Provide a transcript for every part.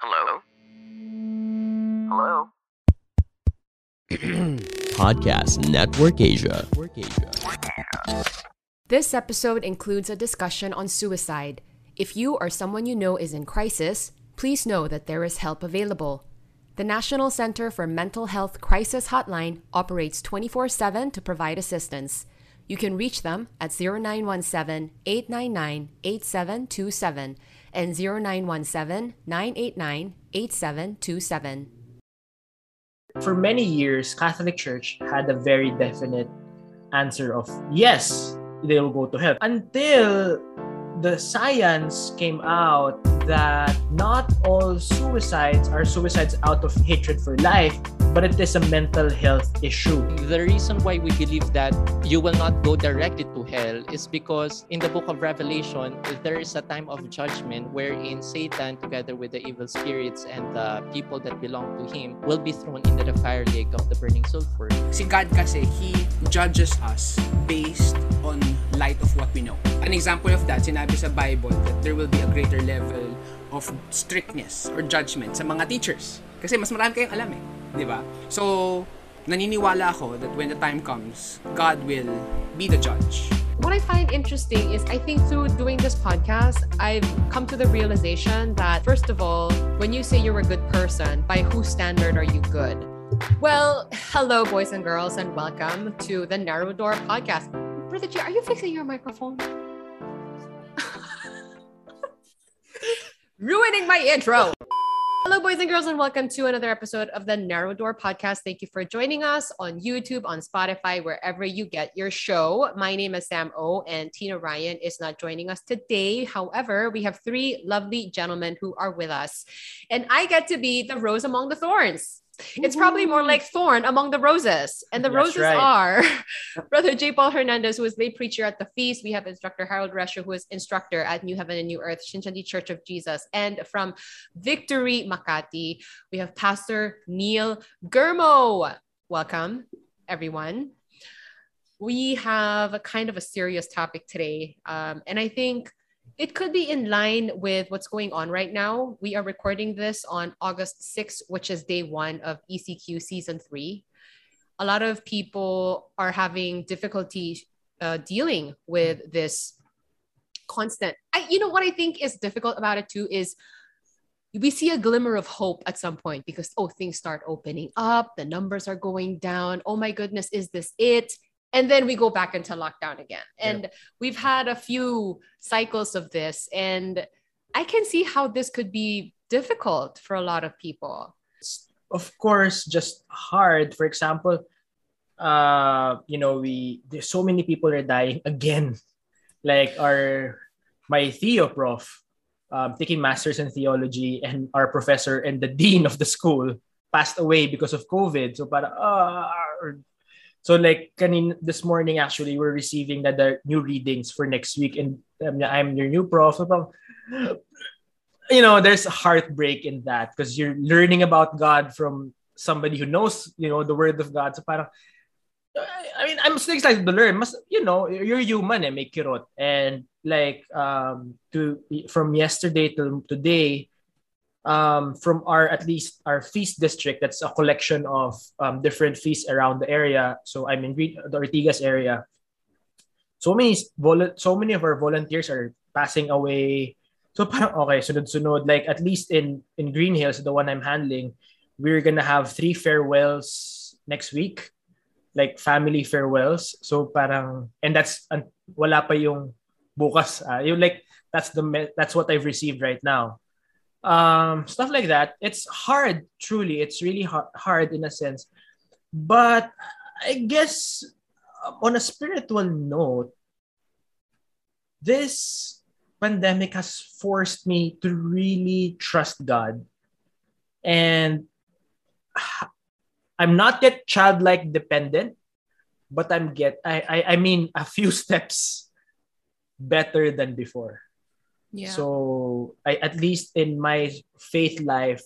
Hello? Hello? Podcast Network Asia. This episode includes a discussion on suicide. If you or someone you know is in crisis, please know that there is help available. The National Center for Mental Health Crisis Hotline operates 24 7 to provide assistance. You can reach them at 0917 899 8727 and 0917 989 8727. for many years, Catholic Church had a very definite answer of yes, they will go to hell. Until the science came out that not all suicides are suicides out of hatred for life, but it is a mental health issue. The reason why we believe that you will not go directly to hell is because in the book of Revelation, there is a time of judgment wherein Satan, together with the evil spirits and the people that belong to him, will be thrown into the fire lake of the burning sulfur. Si God kasi, He judges us based on light of what we know. An example of that, sinabi sa Bible that there will be a greater level of strictness or judgment sa mga teachers. Kasi mas marami kayong alam eh. Di ba? So, naniniwala ako that when the time comes, God will be the judge. What I find interesting is I think through doing this podcast, I've come to the realization that, first of all, when you say you're a good person, by whose standard are you good? Well, hello, boys and girls, and welcome to the Narrow Door podcast. Brother G, are you fixing your microphone? Ruining my intro. Hello, boys and girls, and welcome to another episode of the Narrow Door Podcast. Thank you for joining us on YouTube, on Spotify, wherever you get your show. My name is Sam O, and Tina Ryan is not joining us today. However, we have three lovely gentlemen who are with us, and I get to be the rose among the thorns. It's probably more like thorn among the roses. And the That's roses right. are Brother J. Paul Hernandez, who is lay preacher at the feast. We have instructor Harold Resher, who is instructor at New Heaven and New Earth, Shincheonji Church of Jesus. And from Victory Makati, we have Pastor Neil Germo. Welcome, everyone. We have a kind of a serious topic today. Um, and I think it could be in line with what's going on right now. We are recording this on August 6th, which is day one of ECQ season three. A lot of people are having difficulty uh, dealing with this constant. I, you know what I think is difficult about it too is we see a glimmer of hope at some point because oh things start opening up, the numbers are going down. Oh my goodness, is this it? And then we go back into lockdown again. And we've had a few cycles of this and I can see how this could be difficult for a lot of people. it's Of course, just hard. For example, uh, you know, we there's so many people are dying again. Like our my Theo prof, um, taking masters in theology, and our professor and the dean of the school passed away because of COVID. So para ah, so like kanin this morning actually we're receiving the, the new readings for next week and um, I'm your new prof. You know, there's a heartbreak in that because you're learning about God from somebody who knows, you know, the word of God. So parang I mean, I'm still excited to learn. Mas, you know, you're human eh, may kirot. And like um to from yesterday to today, um from our at least our feast district, that's a collection of um different feasts around the area. So I'm in the Ortigas area. So many so many of our volunteers are passing away. So parang okay, sunod-sunod. Like at least in in Green Hills, the one I'm handling, we're gonna have three farewells next week like family farewells. So parang and that's wala pa yung bukas. ah. yung like that's the that's what I've received right now. Um stuff like that. It's hard truly. It's really ha- hard in a sense. But I guess uh, on a spiritual note this pandemic has forced me to really trust God. And I'm not yet childlike dependent, but I'm get I, I I mean a few steps better than before. Yeah. So I at least in my faith life,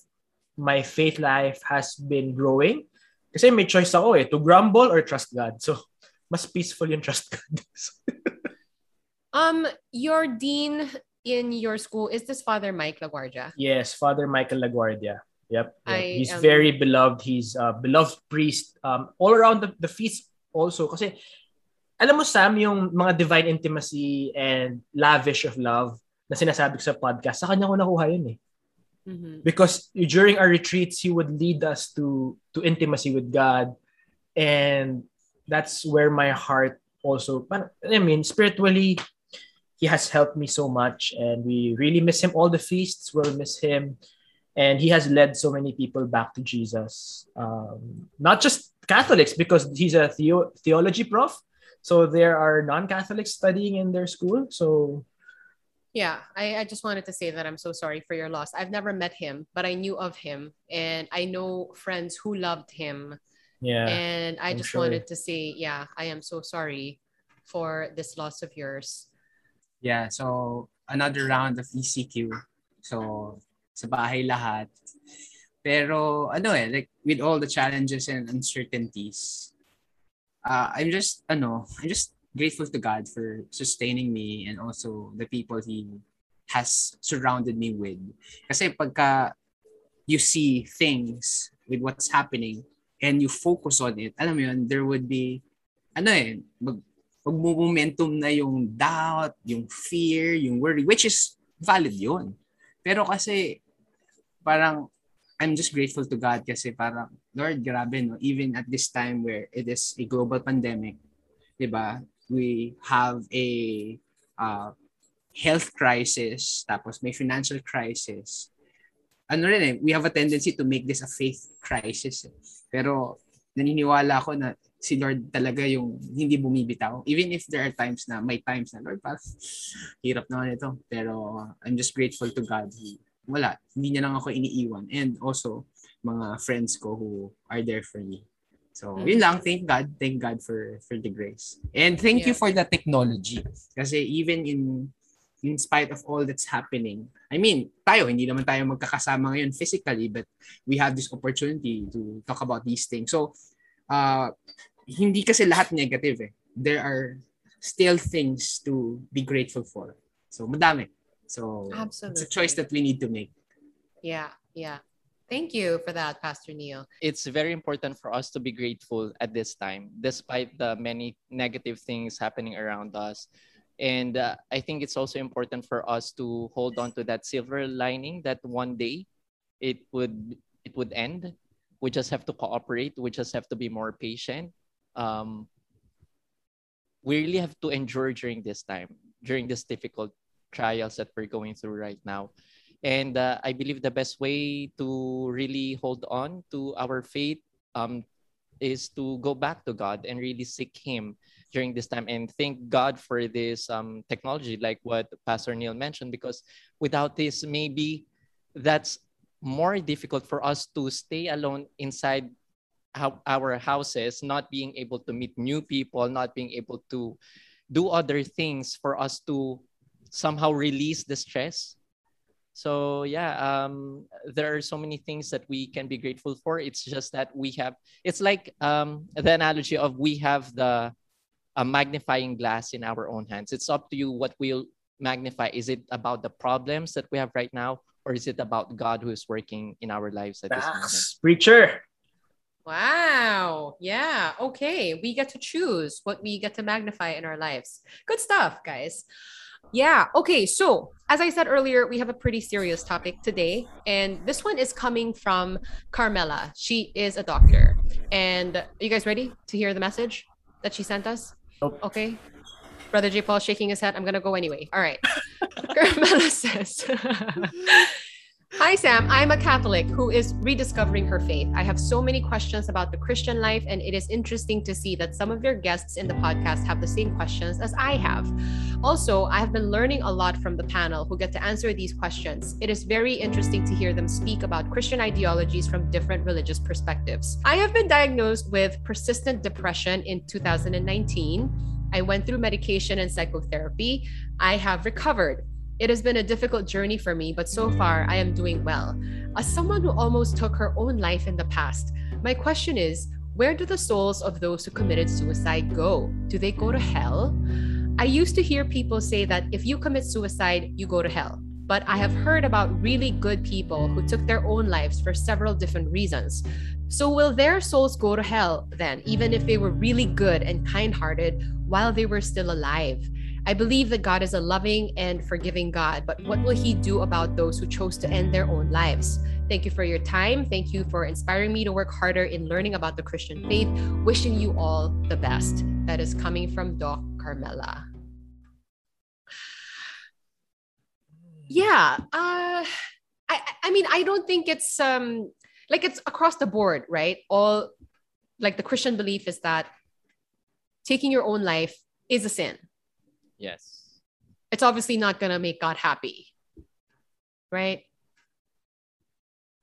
my faith life has been growing. Kasi may choice ako eh, to grumble or trust God. So mas peaceful yung trust God. Um, your dean in your school is this Father Mike LaGuardia? Yes, Father Michael LaGuardia. Yep. yep. He's am- very beloved. He's a beloved priest um, all around the, the feast also. Kasi, alam mo, Sam, yung mga divine intimacy and lavish of love na sinasabi ko sa podcast, sa kanya ko nakuha yun eh. Mhm. because during our retreats he would lead us to to intimacy with God. And that's where my heart also I mean spiritually he has helped me so much. And we really miss him. All the feasts will miss him. And he has led so many people back to Jesus. Um, not just Catholics because he's a theo- theology prof. So there are non-Catholics studying in their school. So Yeah, I, I just wanted to say that I'm so sorry for your loss. I've never met him, but I knew of him and I know friends who loved him. yeah And I I'm just sure. wanted to say, yeah, I am so sorry for this loss of yours. Yeah, so another round of ECQ. So sa bahay lahat. Pero ano eh, like with all the challenges and uncertainties, uh, I'm just ano, I'm just grateful to God for sustaining me and also the people He has surrounded me with. Kasi pagka you see things with what's happening and you focus on it, alam mo yun, there would be, ano eh, mag, momentum na yung doubt, yung fear, yung worry, which is valid yun. Pero kasi, parang, I'm just grateful to God kasi parang, Lord, grabe, no? Even at this time where it is a global pandemic, di ba? We have a uh, health crisis, tapos may financial crisis. Ano rin eh, we have a tendency to make this a faith crisis. Eh. Pero naniniwala ako na si Lord talaga yung hindi bumibitaw. Even if there are times na, may times na, Lord, parang hirap naman ito. Pero I'm just grateful to God. Wala, hindi niya lang ako iniiwan. And also, mga friends ko who are there for me. So, Mm. yun lang. Thank God. Thank God for for the grace. And thank you Yeah. for the technology. Kasi even in in spite of all that's happening, I mean, tayo, hindi naman tayo magkakasama ngayon physically, but we have this opportunity to talk about these things. So, uh, hindi kasi lahat negative eh. There are still things to be grateful for. So, madami. So, it's Absolutely. a choice that we need to make. Yeah, yeah. Thank you for that, Pastor Neil. it's very important for us to be grateful at this time, despite the many negative things happening around us. And uh, I think it's also important for us to hold on to that silver lining that one day it would it would end. We just have to cooperate. We just have to be more patient. Um, we really have to endure during this time, during this difficult trials that we're going through right now. And uh, I believe the best way to really hold on to our faith um, is to go back to God and really seek Him during this time. And thank God for this um, technology, like what Pastor Neil mentioned, because without this, maybe that's more difficult for us to stay alone inside our houses, not being able to meet new people, not being able to do other things for us to somehow release the stress so yeah um there are so many things that we can be grateful for it's just that we have it's like um the analogy of we have the a magnifying glass in our own hands it's up to you what we'll magnify is it about the problems that we have right now or is it about god who is working in our lives at this moment. Preacher. Wow. Yeah. Okay. We get to choose what we get to magnify in our lives. Good stuff, guys. Yeah. Okay. So, as I said earlier, we have a pretty serious topic today. And this one is coming from Carmela. She is a doctor. And are you guys ready to hear the message that she sent us? Nope. Okay. Brother J. Paul shaking his head. I'm going to go anyway. All right. Carmela says. Hi, Sam. I'm a Catholic who is rediscovering her faith. I have so many questions about the Christian life, and it is interesting to see that some of your guests in the podcast have the same questions as I have. Also, I have been learning a lot from the panel who get to answer these questions. It is very interesting to hear them speak about Christian ideologies from different religious perspectives. I have been diagnosed with persistent depression in 2019. I went through medication and psychotherapy. I have recovered. It has been a difficult journey for me, but so far I am doing well. As someone who almost took her own life in the past, my question is where do the souls of those who committed suicide go? Do they go to hell? I used to hear people say that if you commit suicide, you go to hell. But I have heard about really good people who took their own lives for several different reasons. So, will their souls go to hell then, even if they were really good and kind hearted while they were still alive? I believe that God is a loving and forgiving God, but what will He do about those who chose to end their own lives? Thank you for your time. Thank you for inspiring me to work harder in learning about the Christian faith. Wishing you all the best. That is coming from Doc Carmela. Yeah. Uh, I, I mean, I don't think it's um like it's across the board, right? All like the Christian belief is that taking your own life is a sin. Yes. It's obviously not gonna make God happy. Right?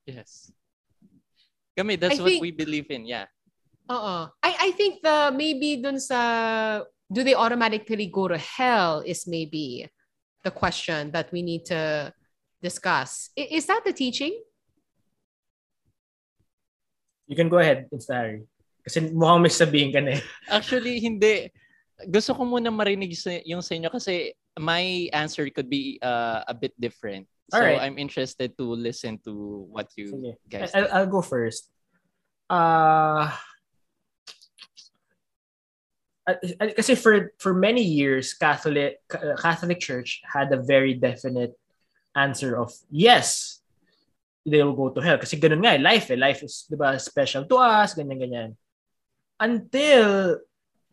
Yes. Kami, that's I what think- we believe in. Yeah. Uh-uh. I, I think the maybe dun sa do they automatically go to hell is maybe the question that we need to discuss. I- Is that the teaching? You can go ahead, Insta Harry. Kasi mukhang may sabihin ka na eh. Actually, hindi. Gusto ko muna marinig sa, yung sa inyo kasi my answer could be uh, a bit different. So Alright. I'm interested to listen to what you Sige. guys I'll, I'll go first. Uh, kasi for for many years Catholic Catholic Church had a very definite answer of yes they will go to hell kasi ganun nga eh, life eh life is 'di ba special to us ganyan ganyan until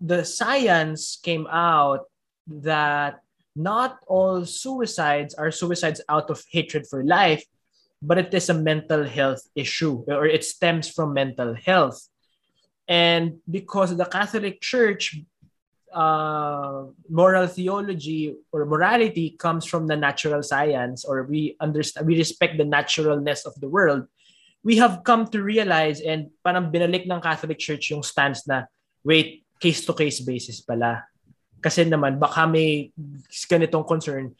the science came out that not all suicides are suicides out of hatred for life but it is a mental health issue or it stems from mental health. And because the catholic church uh, moral theology or morality comes from the natural science or we understand we respect the naturalness of the world we have come to realize and parang binalik ng catholic church yung stance na wait case to case basis pala kasi naman baka may ganitong concern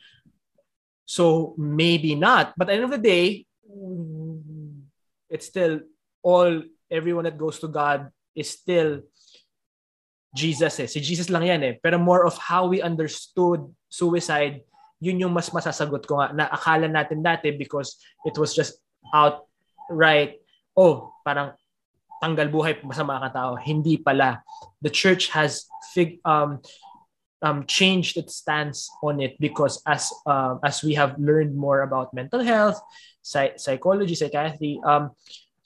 so maybe not but at the end of the day it's still all everyone that goes to god is still Jesus eh. Si Jesus lang yan eh. Pero more of how we understood suicide, yun yung mas masasagot ko nga na akala natin dati because it was just outright, oh, parang tanggal buhay masama ka tao. Hindi pala. The church has fig, um, um, changed its stance on it because as um, as we have learned more about mental health, psy- psychology, psychiatry, um,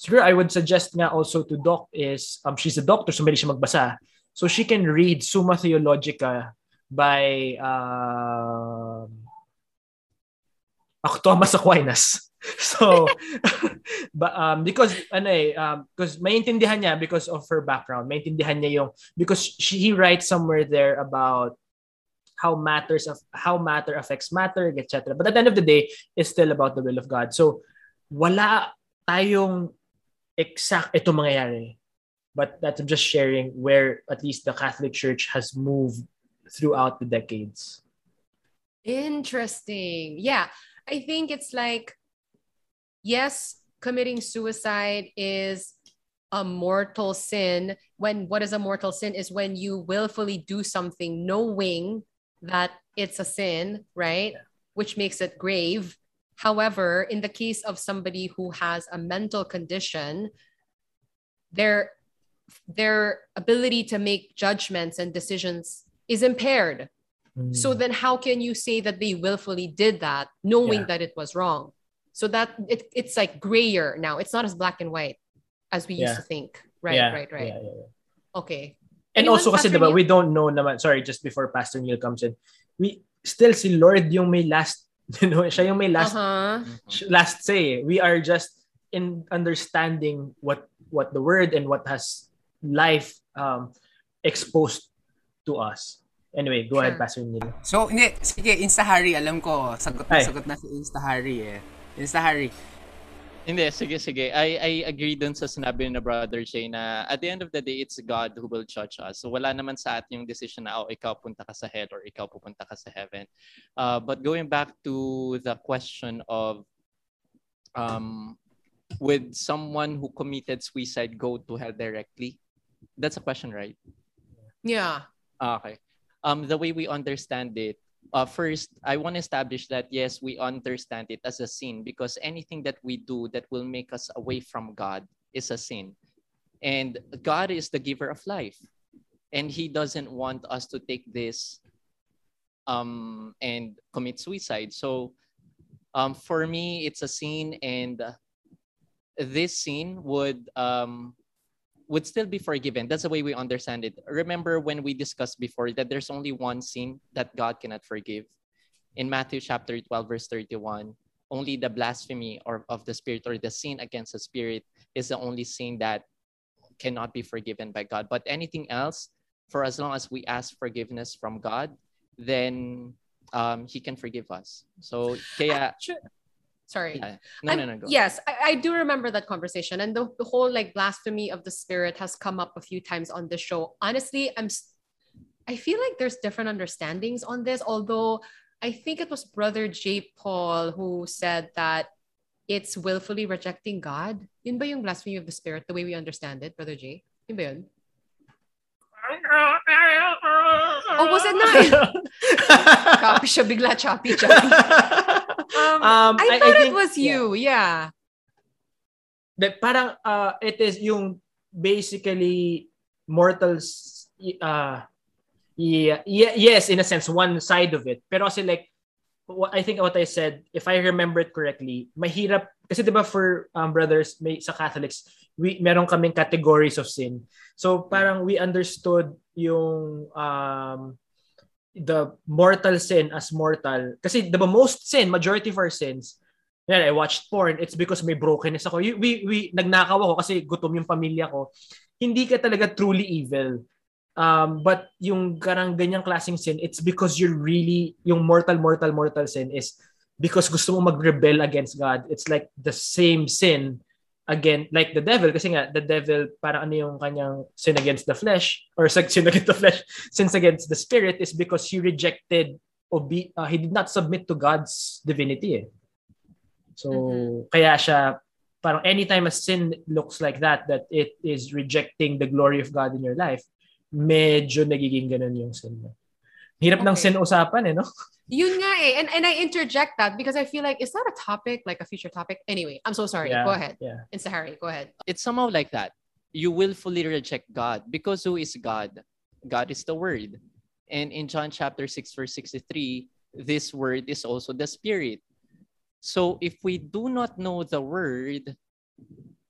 siguro I would suggest nga also to Doc is, um, she's a doctor, so siya magbasa. So she can read Summa Theologica by um Ak- Thomas Aquinas. So, but um, because ano eh, um, because maintindihan niya because of her background, maintindihan niya yung because she, he writes somewhere there about how matters of how matter affects matter, etc. But at the end of the day, it's still about the will of God. So, wala tayong exact ito mangyayari. But that's just sharing where at least the Catholic Church has moved throughout the decades. Interesting. Yeah. I think it's like, yes, committing suicide is a mortal sin. When what is a mortal sin is when you willfully do something knowing that it's a sin, right? Which makes it grave. However, in the case of somebody who has a mental condition, their their ability to make judgments and decisions is impaired. Mm. So then how can you say that they willfully did that knowing Yeah. that it was wrong? So that it, it's like grayer now. It's not as black and white as we used to think. Right, Yeah, right, right. yeah, yeah, yeah. Okay. And Anyone, also kasi diba, we don't know naman, sorry, just before Pastor Neil comes in, we still si Lord yung may last, you know, siya yung may last Uh-huh. Last say. We are just in understanding what what the word and what has life um exposed to us. Anyway, go ahead, Pastor Neil. So, hindi. Sige, Insta-Harry. Alam ko, sagot na Ay. sagot na si Insta-Harry eh. Insta-Harry. Hindi, sige, sige. I, I agree dun sa sinabi ni na Brother Jay na at the end of the day, it's God who will judge us. So wala naman sa atin yung decision na, oh, ikaw punta ka sa hell or ikaw pupunta ka sa heaven. Uh, but going back to the question of um, would someone who committed suicide go to hell directly? That's a question, right? Yeah. Ah, okay. um, the way we understand it, uh, first, I want to establish that yes, we understand it as a sin because anything that we do that will make us away from God is a sin. And God is the giver of life. And He doesn't want us to take this um, and commit suicide. So um, for me, it's a sin, and this sin would um, would still be forgiven. That's the way we understand it. Remember when we discussed before that there's only one sin that God cannot forgive. In Matthew chapter 12, verse 31, only the blasphemy or of the spirit or the sin against the spirit is the only sin that cannot be forgiven by God. But anything else, for as long as we ask forgiveness from God, then um, He can forgive us. So kaya Sorry. yeah. no, no, no, go. Yes, I, I do remember that conversation, and the, the whole like blasphemy of the spirit has come up a few times on the show. Honestly, I'm, i feel like there's different understandings on this. Although I think it was Brother J. Paul who said that it's willfully rejecting God. Yun ba yung blasphemy of the spirit, the way we understand it, Brother J? Yun ba yun? Oh, was it not? Copy siya bigla, choppy, choppy. Um, Um, I I- I thought it think- was you. Yeah. De, parang uh, it is yung basically mortals uh yeah, yeah yes in a sense one side of it pero kasi like what I think what I said if I remember it correctly mahirap kasi 'di ba for um, brothers may sa Catholics we meron kaming categories of sin so parang we understood yung um the mortal sin as mortal kasi the most sin majority of our sins yan, I watched porn, it's because may brokenness ako. Y- We, we, nagnakaw ako kasi gutom yung pamilya ko. Hindi ka talaga truly evil. Um, but yung karang ganyang klaseng sin, it's because you're really, yung mortal, mortal, mortal sin is because gusto mo mag-rebel against God. It's like the same sin again, like the devil. Kasi nga, the devil, para ano yung kanyang sin against the flesh, or sin against the flesh, sins against the spirit is because he rejected, obe- uh, he did not submit to God's divinity eh. So, Mhm. kaya siya, parang anytime a sin looks like that, that it is rejecting the glory of God in your life, medyo nagiging ganun yung sin mo. Hirap ng Okay. sin usapan eh, no? Yun nga eh. And, and I interject that because I feel like, is that a topic, like a future topic? Anyway, I'm so sorry. Yeah, Go ahead. Yeah. Insta Harry, go ahead. it's somehow like that. You willfully reject God because who is God? God is the Word. And in John chapter 6, verse 63, this Word is also the Spirit. So if we do not know the Word,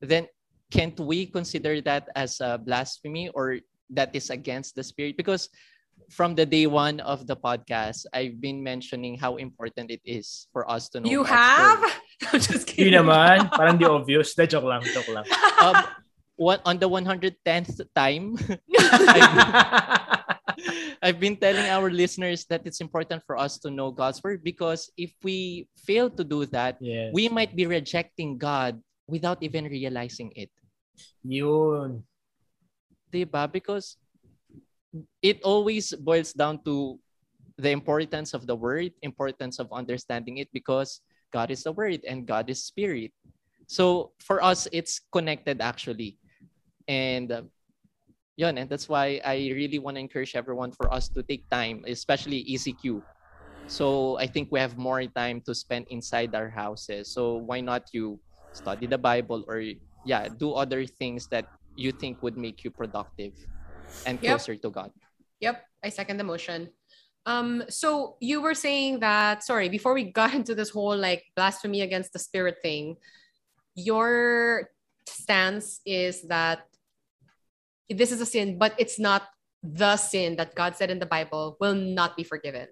then can't we consider that as a blasphemy or that is against the Spirit? Because from the day one of the podcast, I've been mentioning how important it is for us to know. You have? I'm just Yun kidding. naman, parang di obvious. De, joke lang, joke lang. um, one, on the 110th time, I've been telling our listeners that it's important for us to know God's word because if we fail to do that, yes. we might be rejecting God without even realizing it. Yun. Diba? Because it always boils down to the importance of the word, importance of understanding it because God is the word and God is spirit. So for us, it's connected actually. And uh, and that's why I really want to encourage everyone for us to take time, especially ECQ. So I think we have more time to spend inside our houses. So why not you study the Bible or yeah, do other things that you think would make you productive and Yep. closer to God. Yep, I second the motion. Um, so you were saying that, sorry, before we got into this whole like blasphemy against the spirit thing, your stance is that this is a sin, but it's not the sin that God said in the Bible will not be forgiven.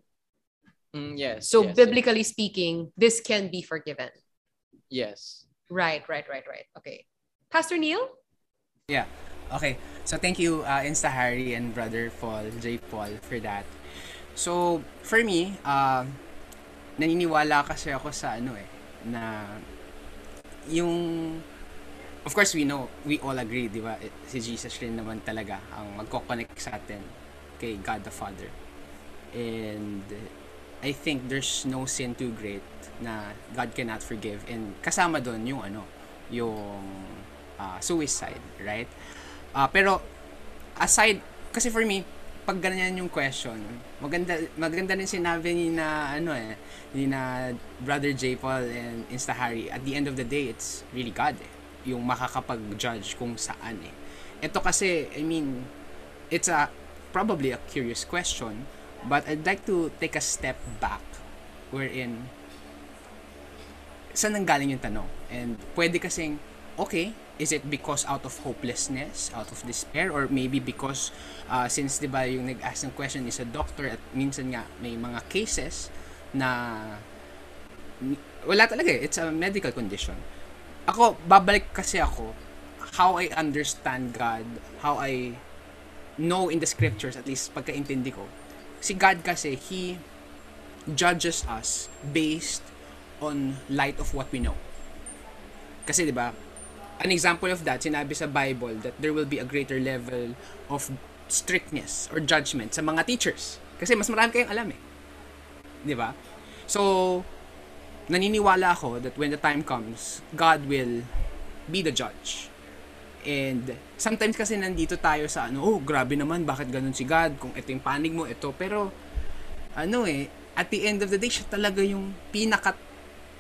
Mm, yes. So yes, biblically speaking, this can be forgiven. Yes. Right, right, right, right. Okay. Pastor Neil? Yeah. Okay. So thank you, uh, Insta Harry and Brother Paul, J. Paul, for that. So, for me, uh, naniniwala kasi ako sa ano eh, na yung of course we know, we all agree, di ba? eh, Si Jesus rin naman talaga ang magkoconnect sa atin kay God the Father. And I think there's no sin too great na God cannot forgive. And kasama doon yung ano, yung uh, suicide, right? Uh, pero aside, kasi for me, pag ganyan yung question, maganda maganda rin sinabi ni na ano eh, ni na Brother J. Paul and Insta Harry, at the end of the day, it's really God eh, yung makakapag-judge kung saan eh. Ito kasi, I mean, it's a probably a curious question, but I'd like to take a step back wherein saan nanggaling yung tanong? And pwede kasing, okay, is it because out of hopelessness, out of despair, or maybe because uh, since 'di ba yung nag-ask ng question is a doctor at minsan nga may mga cases na wala talaga eh. It's a medical condition. Ako, babalik kasi ako how I understand God, how I know in the scriptures, at least pagkaintindi ko. Si God kasi, He judges us based on light of what we know. Kasi 'di ba? An example of that sinabi sa Bible that there will be a greater level of strictness or judgment sa mga teachers. Kasi mas marami kayong alam eh. 'Di ba? So naniniwala ako that when the time comes, God will be the judge. And sometimes kasi nandito tayo sa ano, oh, grabe naman, bakit ganun si God? Kung ito yung panig mo, ito. Pero, ano eh, at the end of the day, siya talaga yung pinaka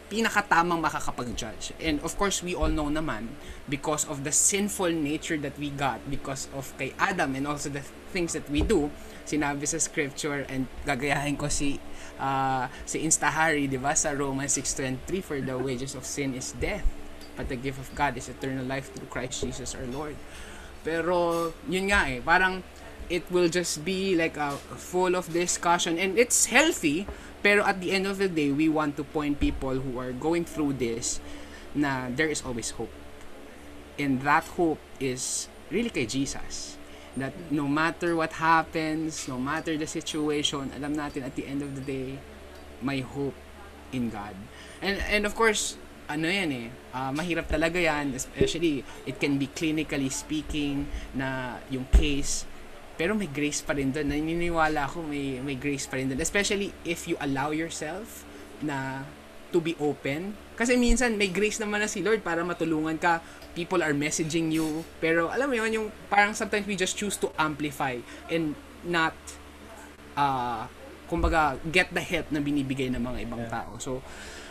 pinakatamang makakapag-judge. And of course, we all know naman, because of the sinful nature that we got, because of kay Adam and also the things that we do, sinabi sa scripture, and gagayahin ko si uh, si Instahari, di ba, sa Romans 6.23, for the wages of sin is death, but the gift of God is eternal life through Christ Jesus our Lord. Pero, yun nga eh, parang, it will just be like a full of discussion and it's healthy pero at the end of the day we want to point people who are going through this na there is always hope. And that hope is really kay Jesus. That no matter what happens no matter the situation alam natin at the end of the day may hope in God. And and of course ano yan eh, uh, mahirap talaga yan, especially, it can be clinically speaking na yung case pero may grace pa rin doon. Naniniwala ako may, may grace pa rin doon. Especially if you allow yourself na to be open. Kasi minsan may grace naman na si Lord para matulungan ka. People are messaging you. Pero alam mo yun, yung parang sometimes we just choose to amplify and not uh, kumbaga get the help na binibigay ng mga ibang yeah. tao. So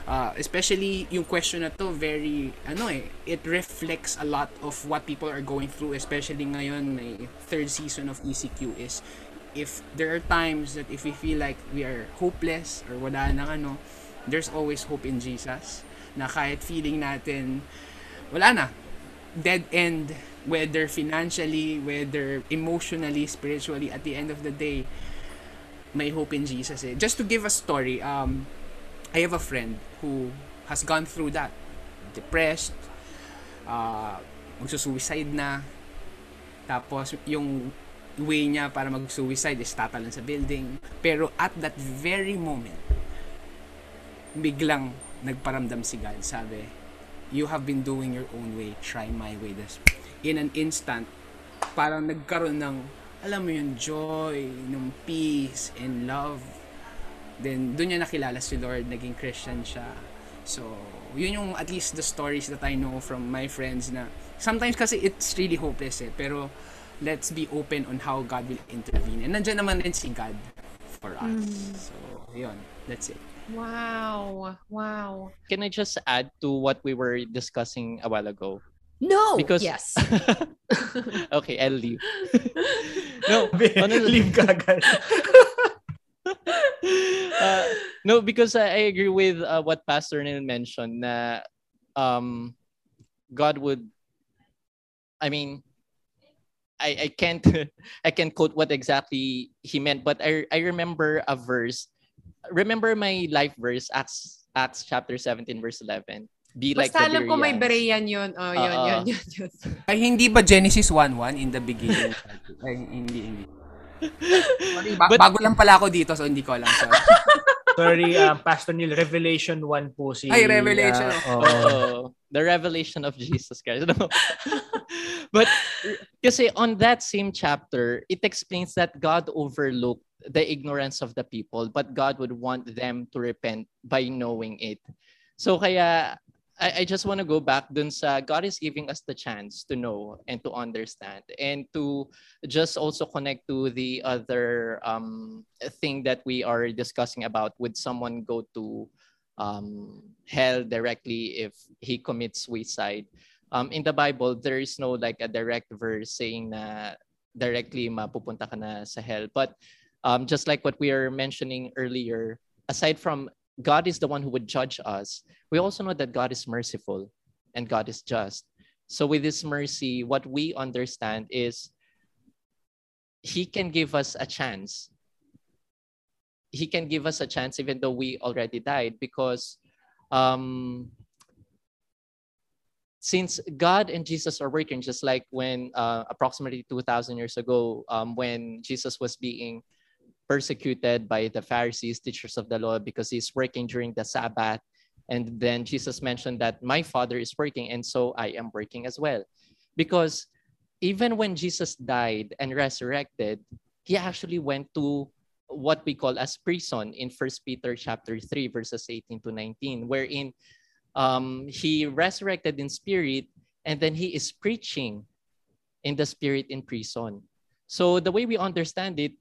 uh, especially yung question na to very ano eh it reflects a lot of what people are going through especially ngayon may third season of ECQ is if there are times that if we feel like we are hopeless or wala nang ano there's always hope in Jesus na kahit feeling natin wala na dead end whether financially whether emotionally spiritually at the end of the day may hope in Jesus eh. just to give a story um I have a friend who has gone through that. Depressed, uh, magsusuicide na. Tapos, yung way niya para mag-suicide is tatalan sa building. Pero at that very moment, biglang nagparamdam si God. Sabi, you have been doing your own way, try my way. This. In an instant, parang nagkaroon ng, alam mo yung joy, ng peace and love Then, doon niya nakilala si Lord, naging Christian siya. So, yun yung at least the stories that I know from my friends na sometimes kasi it's really hopeless eh. Pero, let's be open on how God will intervene. And nandiyan naman din si God for us. Mm. So, yun. That's it. Wow. Wow. Can I just add to what we were discussing a while ago? No. Because yes. okay, I'll leave. no, leave ka agad. Uh, no, because I, I agree with uh, what Pastor Neil mentioned na um, God would, I mean, I, I can't I can't quote what exactly he meant, but I, I remember a verse. Remember my life verse, Acts Acts chapter 17, verse 11. Be like Basta alam ko may Berean yun. Oh, yun, uh, yun, yun, yun. Ay, hindi ba Genesis 1.1 in the beginning? Ay, hindi, hindi. Sorry, ba- But, bago lang pala ako dito so hindi ko alam. Sorry, sorry um, Pastor Neil, Revelation 1 po si... Ay, Revelation. Uh, oh. oh, the revelation of Jesus Christ. No? But kasi on that same chapter, it explains that God overlooked the ignorance of the people, but God would want them to repent by knowing it. So kaya I, I just want to go back dun sa God is giving us the chance to know and to understand and to just also connect to the other um, thing that we are discussing about would someone go to um, hell directly if he commits suicide? Um, in the Bible there is no like a direct verse saying na directly mapupunta ka na sa hell. But um, just like what we are mentioning earlier aside from God is the one who would judge us, we also know that God is merciful and God is just. So, with this mercy, what we understand is He can give us a chance. He can give us a chance even though we already died because um, since God and Jesus are working, just like when uh, approximately 2,000 years ago, um, when Jesus was being persecuted by the Pharisees, teachers of the law, because he's working during the Sabbath. And then Jesus mentioned that my Father is working, and so I am working as well. Because even when Jesus died and resurrected, he actually went to what we call as prison in First Peter chapter 3, verses 18 to 19, wherein um, he resurrected in spirit, and then he is preaching in the spirit in prison. So the way we understand it,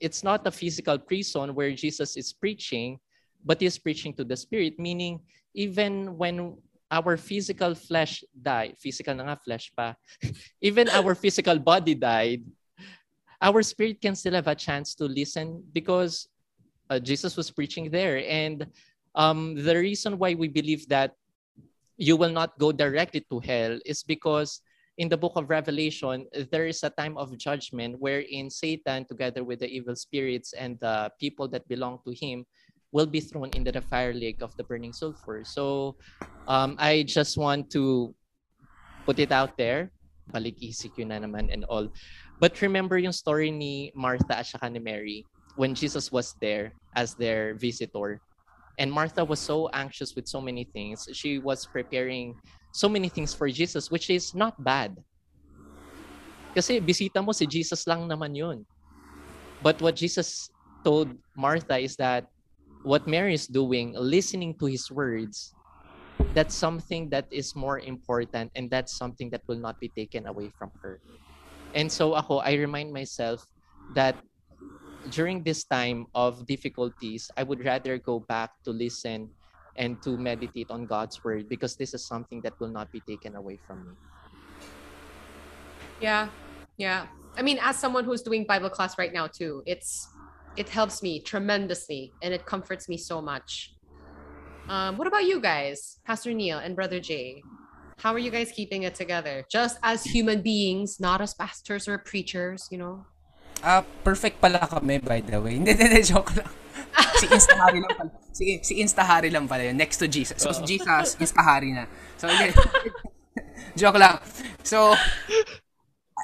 it's not a physical prison where Jesus is preaching, but he's preaching to the spirit, meaning even when our physical flesh died, physical na nga flesh pa, even our physical body died, our spirit can still have a chance to listen because uh, Jesus was preaching there. And um, the reason why we believe that you will not go directly to hell is because in the book of Revelation, there is a time of judgment wherein Satan, together with the evil spirits and the people that belong to him, will be thrown into the fire lake of the burning sulfur. So um, I just want to put it out there. Palikisik yun na naman and all. But remember yung story ni Martha at ni Mary when Jesus was there as their visitor. And Martha was so anxious with so many things. She was preparing so many things for Jesus, which is not bad. Kasi bisita mo si Jesus lang naman yun. But what Jesus told Martha is that what Mary is doing, listening to his words, that's something that is more important and that's something that will not be taken away from her. And so ako, I remind myself that during this time of difficulties, I would rather go back to listen and to meditate on God's word because this is something that will not be taken away from me. Yeah. Yeah. I mean, as someone who's doing Bible class right now too, it's it helps me tremendously and it comforts me so much. Um, what about you guys, Pastor Neil and Brother Jay? How are you guys keeping it together? Just as human beings, not as pastors or preachers, you know? Ah, perfect pala kami by the way. Hindi, hindi, joke lang. Si Instahari lang pala. Si, si Instahari lang pala yun. Next to Jesus. So, si Jesus, Instahari na. So, joke lang. So,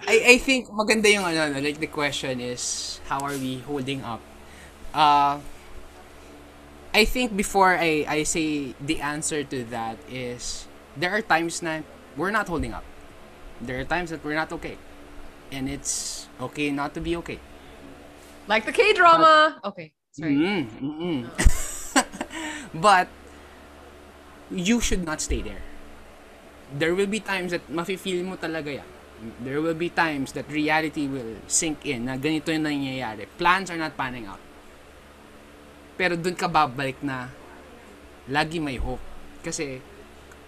I, I think maganda yung ano, like the question is, how are we holding up? Uh, I think before I, I say the answer to that is, there are times na we're not holding up. There are times that we're not okay. And it's okay not to be okay. Like the K drama. Okay. Sorry. Mm, mm-mm. but you should not stay there. There will be times that mafe-feel mo talaga yan. There will be times that reality will sink in na ganito yung nangyayari. Plans are not panning out. Pero dun ka babalik na lagi may hope. Kasi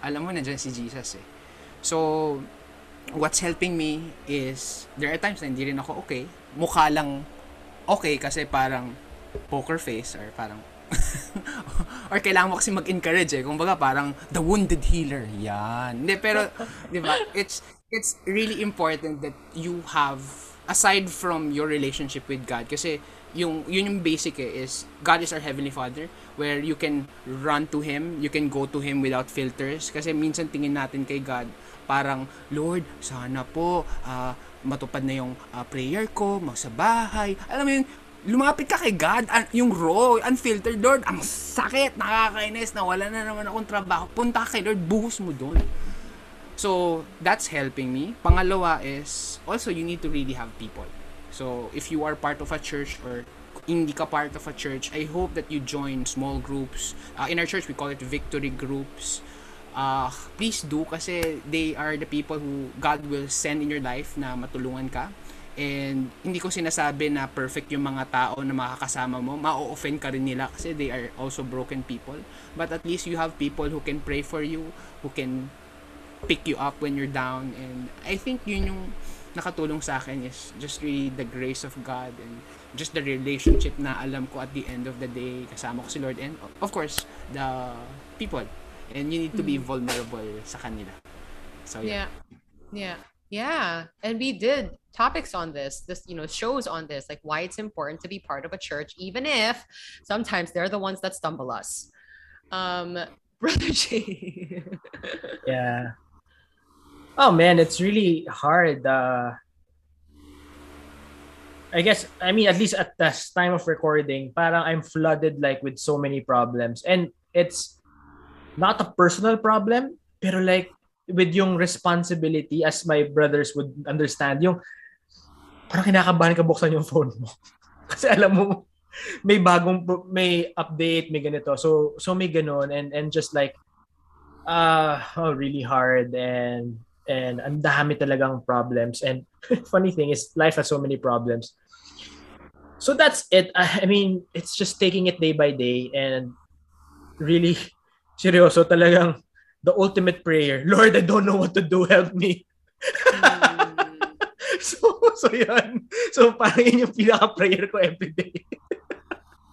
alam mo na dyan si Jesus eh. So, what's helping me is there are times na hindi rin ako okay. Mukha lang okay kasi parang poker face or parang or kailangan mo kasi mag-encourage eh. Kung baga parang the wounded healer. Yan. Hindi, pero, di ba, it's, it's really important that you have, aside from your relationship with God, kasi yung, yun yung basic eh, is God is our Heavenly Father, where you can run to Him, you can go to Him without filters. Kasi minsan tingin natin kay God, parang, Lord, sana po, uh, matupad na yung uh, prayer ko, magsabahay. Alam mo yun, lumapit ka kay God, un- yung raw, unfiltered, Lord, ang sakit, nakakainis, nawala na naman akong trabaho. Punta ka kay Lord, buhos mo doon. So, that's helping me. Pangalawa is, also, you need to really have people. So, if you are part of a church or hindi ka part of a church, I hope that you join small groups. Uh, in our church, we call it victory groups. uh, please do kasi they are the people who God will send in your life na matulungan ka. And hindi ko sinasabi na perfect yung mga tao na makakasama mo. Ma-offend ka rin nila kasi they are also broken people. But at least you have people who can pray for you, who can pick you up when you're down. And I think yun yung nakatulong sa akin is just really the grace of God and just the relationship na alam ko at the end of the day kasama ko si Lord and of course the people and you need to be vulnerable sa kanila so yeah Yeah. Yeah. Yeah. And we did topics on this, this, you know, shows on this, like why it's important to be part of a church, even if sometimes they're the ones that stumble us. Um, Brother J. Yeah. Oh man, it's really hard. Uh, I guess I mean at least at this time of recording, parang I'm flooded like with so many problems, and it's not a personal problem, pero like with yung responsibility as my brothers would understand, yung parang kinakabahan ka buksan yung phone mo. Kasi alam mo, may bagong, may update, may ganito. So, so may ganon and, and just like, uh, oh, really hard and, and ang dami talagang problems. And funny thing is, life has so many problems. So that's it. I, I mean, it's just taking it day by day and really, seryoso talagang the ultimate prayer. Lord, I don't know what to do. Help me. so, so yan. So, parang yun yung pinaka-prayer ko everyday.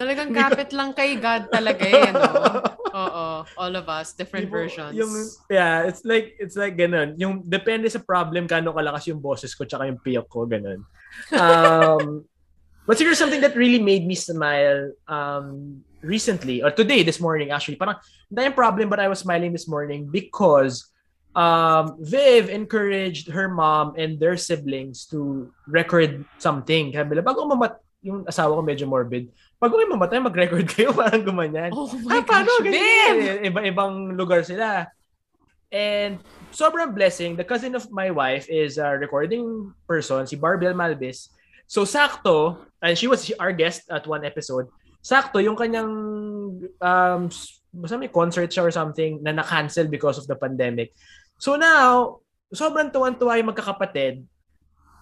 Talagang kapit lang kay God talaga eh, no? Oo. All of us, different Yung- versions. Yung, yeah, it's like, it's like ganun. Yung, depende sa problem, kano kalakas yung boses ko, tsaka yung piyok ko, ganun. Um, but siguro something that really made me smile um, recently, or today, this morning, actually, parang, hindi yung problem, but I was smiling this morning because um, Viv encouraged her mom and their siblings to record something. Sabi nila, bago mamat, yung asawa ko medyo morbid, pag kayo mamatay, mag-record kayo, parang gumanyan. oh my Ah, paano? gosh, Ganyan. Viv! Iba-ibang lugar sila. And sobrang blessing, the cousin of my wife is a recording person, si Barbel Malbis. So sakto, and she was our guest at one episode, sakto yung kanyang um, basta may concert siya or something na na-cancel because of the pandemic. So now, sobrang tuwan-tuwa yung magkakapatid.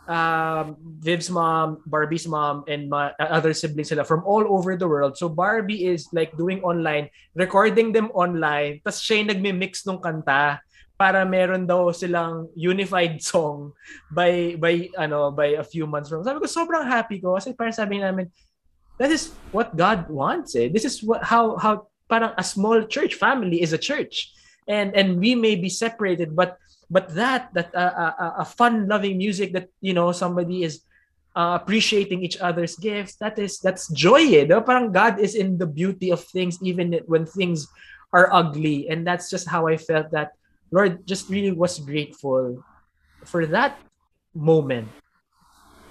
Um, Viv's mom, Barbie's mom, and my other siblings sila from all over the world. So Barbie is like doing online, recording them online, tapos siya yung nagmi-mix ng kanta para meron daw silang unified song by by ano by a few months from. Sabi ko sobrang happy ko kasi parang sabi namin that is what God wants eh. This is what how how parang a small church family is a church. And and we may be separated but but that that uh, uh, a fun loving music that you know somebody is uh, appreciating each other's gifts that is that's joy eh, no? parang God is in the beauty of things even when things are ugly and that's just how I felt that Lord just really was grateful for that moment.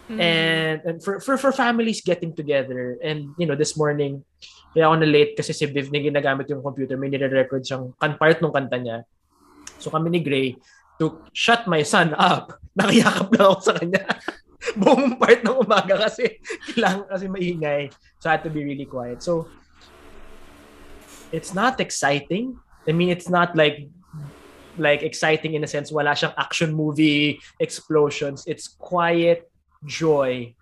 Mm. and, and for, for for families getting together. And you know this morning kaya ako na late kasi si Viv na ginagamit yung computer. May nire-record siyang kan part ng kanta niya. So kami ni Gray to shut my son up. Nakiyakap lang ako sa kanya. Buong part ng umaga kasi kailangan kasi maingay. So I had to be really quiet. So it's not exciting. I mean it's not like like exciting in a sense wala siyang action movie explosions it's quiet joy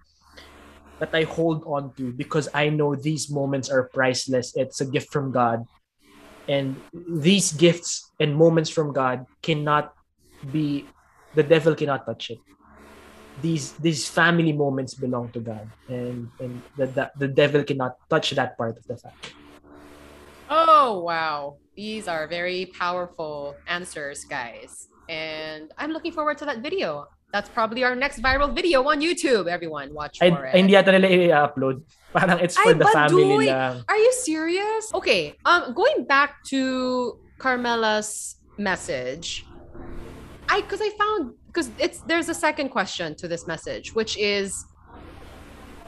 that I hold on to because I know these moments are priceless. It's a gift from God. And these gifts and moments from God cannot be the devil cannot touch it. These these family moments belong to God. And and the the, the devil cannot touch that part of the family. Oh, wow. These are very powerful answers, guys. And I'm looking forward to that video. That's probably our next viral video on YouTube. Everyone, watch for it. ay, hindi yata nila i-upload. Parang it's for Ay, the family lang. Are you serious? Okay. Um, going back to Carmela's message, I because I found because it's there's a second question to this message, which is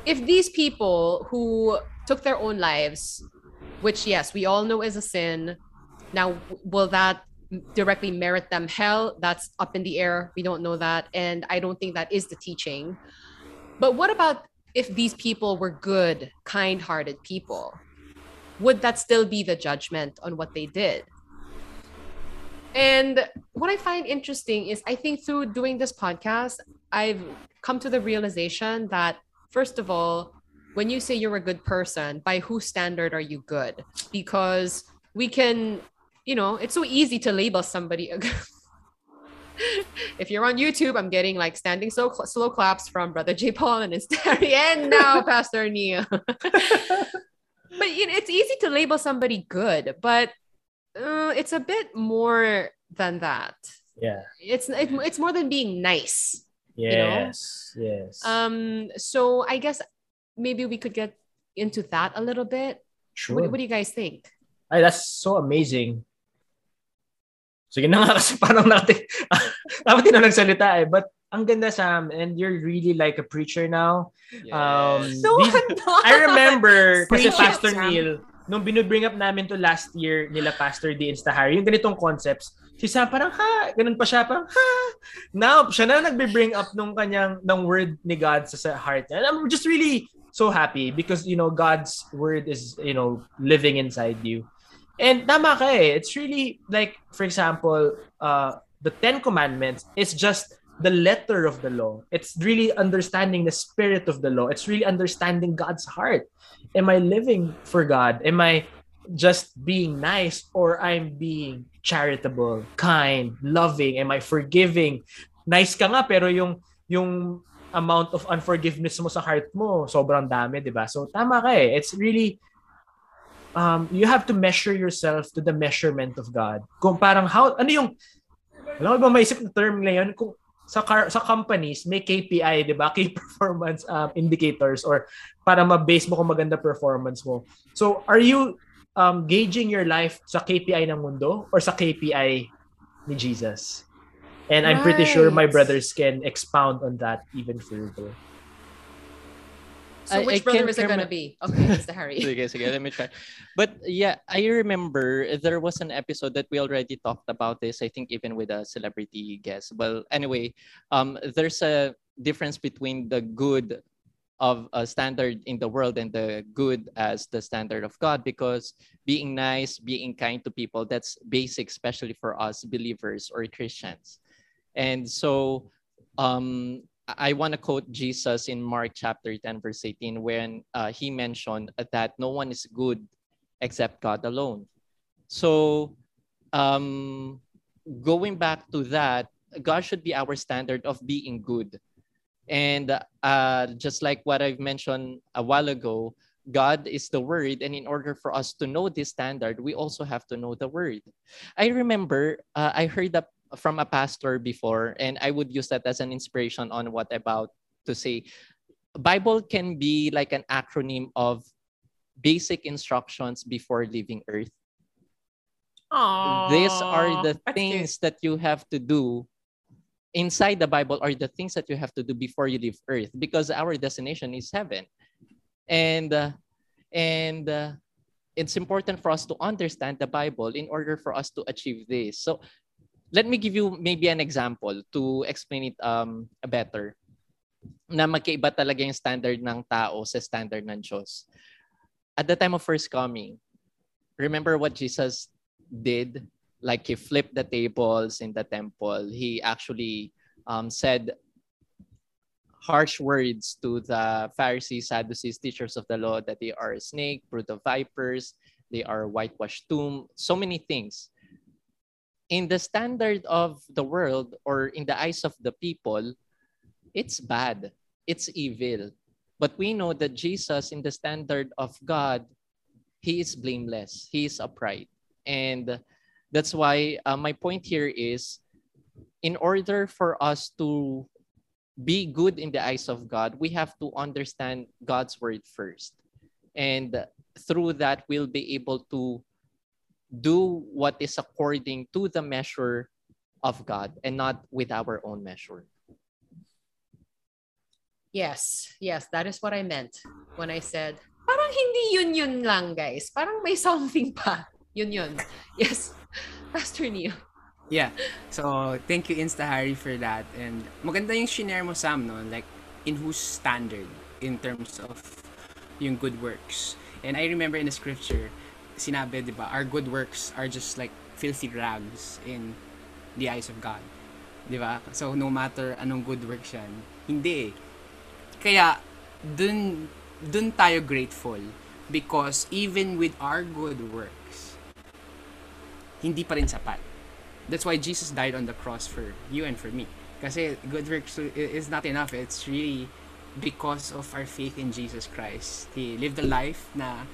if these people who took their own lives, which yes, we all know is a sin, now will that directly merit them hell? That's up in the air. We don't know that, and I don't think that is the teaching. But what about if these people were good, kind hearted people, would that still be the judgment on what they did? And what I find interesting is I think through doing this podcast, I've come to the realization that, first of all, when you say you're a good person, by whose standard are you good? Because we can, you know, it's so easy to label somebody. if you're on YouTube, I'm getting like standing slow, slow claps from Brother J. Paul and it's and now Pastor Neil. but you know, it's easy to label somebody good, but uh, it's a bit more than that. Yeah. It's it, it's more than being nice. know? Yes. Yes. Um, so I guess maybe we could get into that a little bit. sure. What, what do you guys think? Ay, that's so amazing. Sige na nga kasi parang natin, dapat na nagsalita eh. But ang ganda Sam, and you're really like a preacher now. Um, No, these- not. I remember kasi Pastor Sam. Neil, nung binubring up namin to last year nila Pastor D Instahari, yung ganitong concepts, si Sam parang ha, ganun pa siya, parang ha. Now, siya na nagbe-bring up nung kanyang, ng word ni God sa, sa heart. And I'm just really so happy because, you know, God's word is, you know, living inside you. And tama ka eh. It's really like, for example, uh, the Ten Commandments is just the letter of the law. It's really understanding the spirit of the law. It's really understanding God's heart. Am I living for God? Am I just being nice or I'm being charitable, kind, loving? Am I forgiving? Nice ka nga pero yung yung amount of unforgiveness mo sa heart mo sobrang dami, 'di ba? So tama ka eh. It's really um, you have to measure yourself to the measurement of God. Kung parang how, ano yung, wala ko ba maisip na term ngayon? Kung sa car, sa companies, may KPI, di ba? Key performance um, indicators or para ma-base mo kung maganda performance mo. So, are you um, gauging your life sa KPI ng mundo or sa KPI ni Jesus? And I'm pretty sure my Right. brothers can expound on that even further. So I- which I brother is it gonna be? Okay, it's the Harry. sige, sige, let me try. But yeah, I remember there was an episode that we already talked about this. I think even with a celebrity guest. Well, anyway, um, there's a difference between the good of a standard in the world and the good as the standard of God because being nice, being kind to people, that's basic, especially for us believers or Christians. And so um, I want to quote Jesus in Mark chapter 10, verse 18, when uh, he mentioned that no one is good except God alone. So, um, going back to that, God should be our standard of being good. And uh, just like what I've mentioned a while ago, God is the word. And in order for us to know this standard, we also have to know the word. I remember uh, I heard that from a pastor before, and I would use that as an inspiration on what about to say. Bible can be like an acronym of basic instructions before leaving earth. These are the things that you have to do inside the Bible are the things that you have to do before you leave earth because our destination is heaven. And uh, and uh, it's important for us to understand the Bible in order for us to achieve this. So let me give you maybe an example to explain it um better. Na magkaiba talaga yung standard ng tao sa standard ng Diyos. At the time of first coming, remember what Jesus did? Like he flipped the tables in the temple. He actually um, said harsh words to the Pharisees, Sadducees, teachers of the law that they are a snake, brood of vipers, they are whitewashed tomb, so many things. In the standard of the world or in the eyes of the people, it's bad, it's evil. But we know that Jesus, in the standard of God, he is blameless, he is upright. And that's why uh, my point here is in order for us to be good in the eyes of God, we have to understand God's word first. And through that, we'll be able to do what is according to the measure of God and not with our own measure. Yes, yes, that is what I meant when I said, parang hindi yun yun lang, guys. Parang may something pa. Yun yun. Yes. Pastor Neil. Yeah. So, thank you Insta Harry for that. And maganda yung shinare mo Sam, no? Like, in whose standard in terms of yung good works. And I remember in the scripture, sinabi, di ba, our good works are just like filthy rags in the eyes of God. Di ba? So, no matter anong good works yan, hindi eh. Kaya, dun, dun tayo grateful because even with our good works, hindi pa rin sapat. That's why Jesus died on the cross for you and for me. Kasi good works is not enough. It's really because of our faith in Jesus Christ. He lived a life na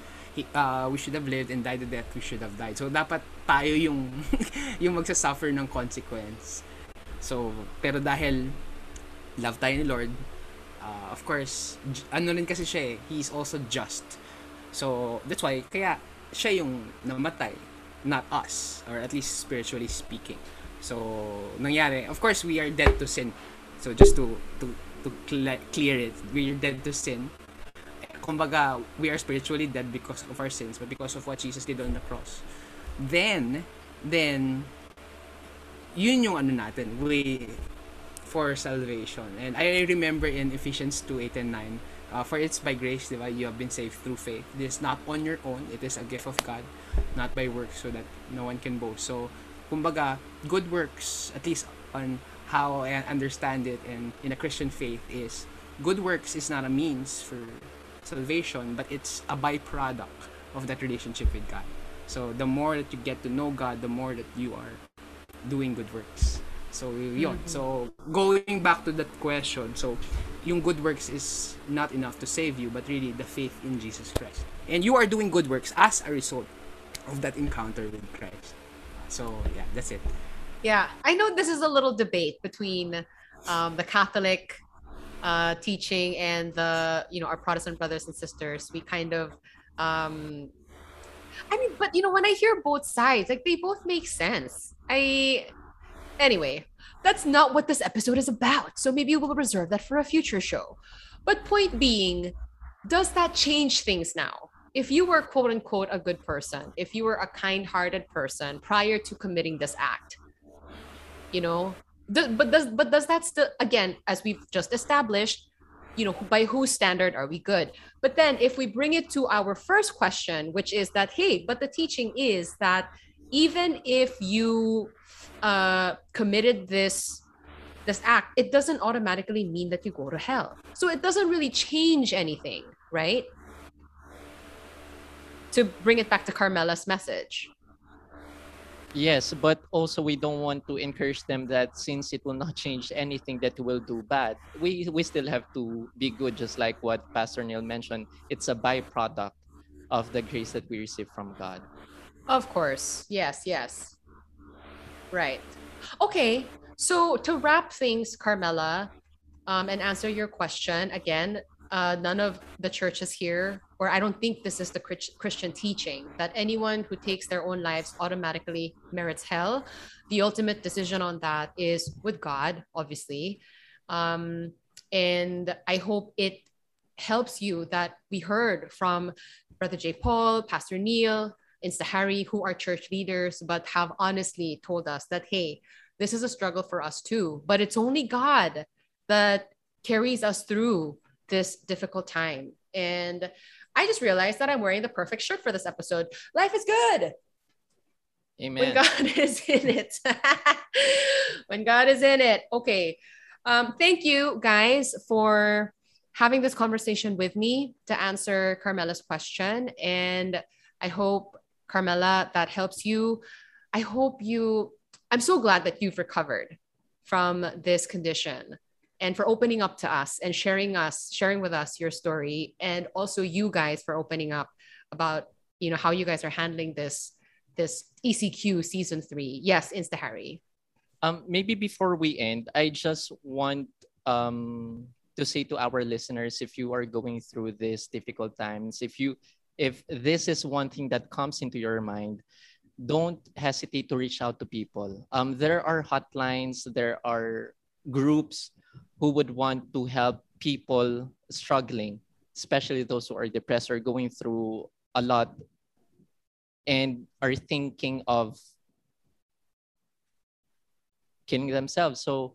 uh, we should have lived and died the death we should have died. So, dapat tayo yung, yung magsasuffer ng consequence. So, pero dahil love tayo ni Lord, uh, of course, ano rin kasi siya eh, He's also just. So, that's why, kaya siya yung namatay, not us, or at least spiritually speaking. So, nangyari, of course, we are dead to sin. So, just to, to, to cle- clear it, we are dead to sin. Kumbaga, we are spiritually dead because of our sins, but because of what Jesus did on the cross. Then, then, yun yung ano natin, way for salvation. And I remember in Ephesians 2, 8 and 9, uh, for it's by grace, di ba, you have been saved through faith. It is not on your own, it is a gift of God, not by works, so that no one can boast. So, kumbaga, good works, at least on how I understand it and in a Christian faith is, good works is not a means for salvation, but it's a byproduct of that relationship with God. So, the more that you get to know God, the more that you are doing good works. So, yun. So, going back to that question, so, yung good works is not enough to save you, but really the faith in Jesus Christ. And you are doing good works as a result of that encounter with Christ. So, yeah, that's it. Yeah, I know this is a little debate between um, the Catholic uh, teaching and the you know our Protestant brothers and sisters. We kind of, um, I mean, but you know when I hear both sides, like they both make sense. I anyway, that's not what this episode is about. So maybe we'll reserve that for a future show. But point being, does that change things now? If you were quote unquote a good person, if you were a kind-hearted person prior to committing this act, you know, th- but does but does that still again, as we've just established, you know, by whose standard are we good? But then if we bring it to our first question, which is that hey, but the teaching is that even if you uh, committed this this act, it doesn't automatically mean that you go to hell. So it doesn't really change anything, right? To bring it back to Carmela's message. Yes, but also we don't want to encourage them that since it will not change anything that will do bad, we we still have to be good, just like what Pastor Neil mentioned. It's a byproduct of the grace that we receive from God. Of course. Yes, yes. Right. Okay. So to wrap things, Carmela, um, and answer your question again, uh, none of the churches here, or I don't think this is the Christian teaching that anyone who takes their own lives automatically merits hell. The ultimate decision on that is with God, obviously. Um, and I hope it helps you that we heard from Brother J. Paul, Pastor Neil, Insta Harry, who are church leaders, but have honestly told us that, hey, this is a struggle for us too. But it's only God that carries us through this difficult time. And I just realized that I'm wearing the perfect shirt for this episode. Life is good Amen. when God is in it. when God is in it. Okay. Um, thank you guys for having this conversation with me to answer Carmela's question. And I hope, Carmela, that helps you. I hope you, I'm so glad that you've recovered from this condition and for opening up to us and sharing us, sharing with us your story. And also you guys for opening up about, you know, how you guys are handling this this ECQ season three. Yes, Insta Harry. Um, maybe before we end, I just want um, to say to our listeners, if you are going through these difficult times, if you if this is one thing that comes into your mind, don't hesitate to reach out to people. Um, there are hotlines, there are groups who would want to help people struggling, especially those who are depressed or going through a lot and are thinking of killing themselves. So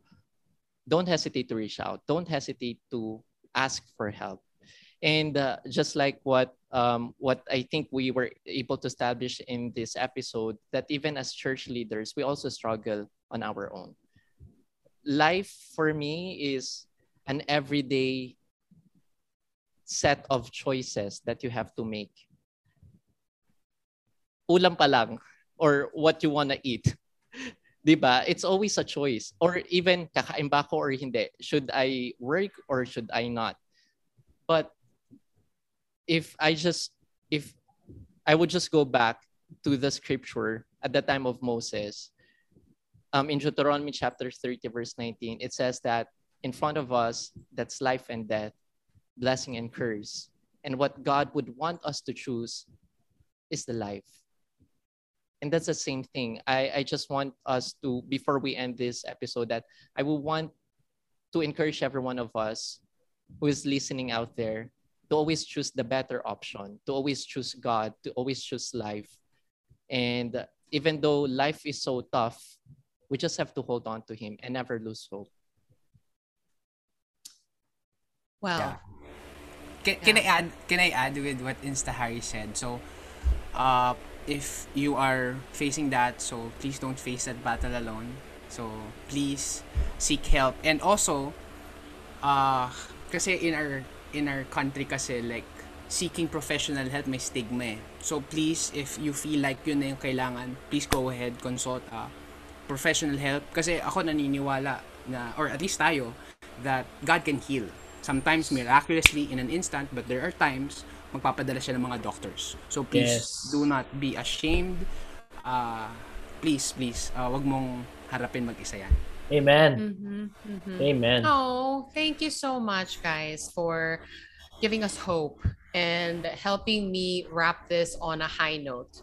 don't hesitate to reach out. Don't hesitate to ask for help. And uh, just like what um, what I think we were able to establish in this episode, that even as church leaders, we also struggle on our own. Life for me is an everyday set of choices that you have to make. Ulam pa lang or what you want to eat. 'Di ba? It's always a choice. Or even kakain ba or hindi? Should I work or should I not? But if I just if I would just go back to the scripture at the time of Moses, um, in Deuteronomy chapter 30, verse 19, it says that in front of us, that's life and death, blessing and curse. And what God would want us to choose is the life. And that's the same thing. I, I just want us to, before we end this episode, that I will want to encourage every one of us who is listening out there to always choose the better option, to always choose God, to always choose life. And even though life is so tough, we just have to hold on to Him and never lose hope. Wow. Yeah. Can, can I add can I add with what Insta Harry said? So uh if you are facing that, so please don't face that battle alone. So please seek help. And also uh kasi in our in our country kasi like seeking professional help may stigma eh. So please if you feel like yun na yung kailangan, please go ahead consult uh, professional help kasi ako naniniwala na or at least tayo that God can heal sometimes miraculously in an instant, but there are times magpapadala siya ng mga doctors. So please Yes. do not be ashamed. Uh, please, please, uh, wag mong harapin mag-isa yan. Amen. Mhm, mhm. Amen. Oh, thank you so much, guys, for giving us hope and helping me wrap this on a high note.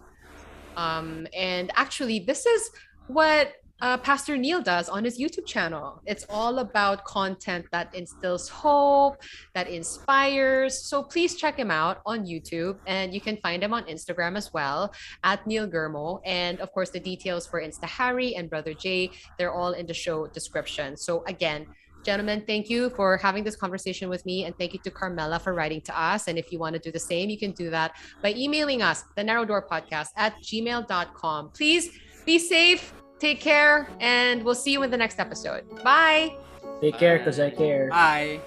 Um, and actually, this is what uh, Pastor Neil does on his YouTube channel. It's all about content that instills hope, that inspires. So please check him out on YouTube, and you can find him on Instagram as well at Neil Germo. And of course, the details for Insta Harry and Brother Jay, they're all in the show description. So again, gentlemen, thank you for having this conversation with me, and thank you to Carmela for writing to us. And if you want to do the same, you can do that by emailing us, the Narrow Door Podcast at gmail.com. Please be safe, take care, and we'll see you in the next episode. Bye. Take care because I care. Bye!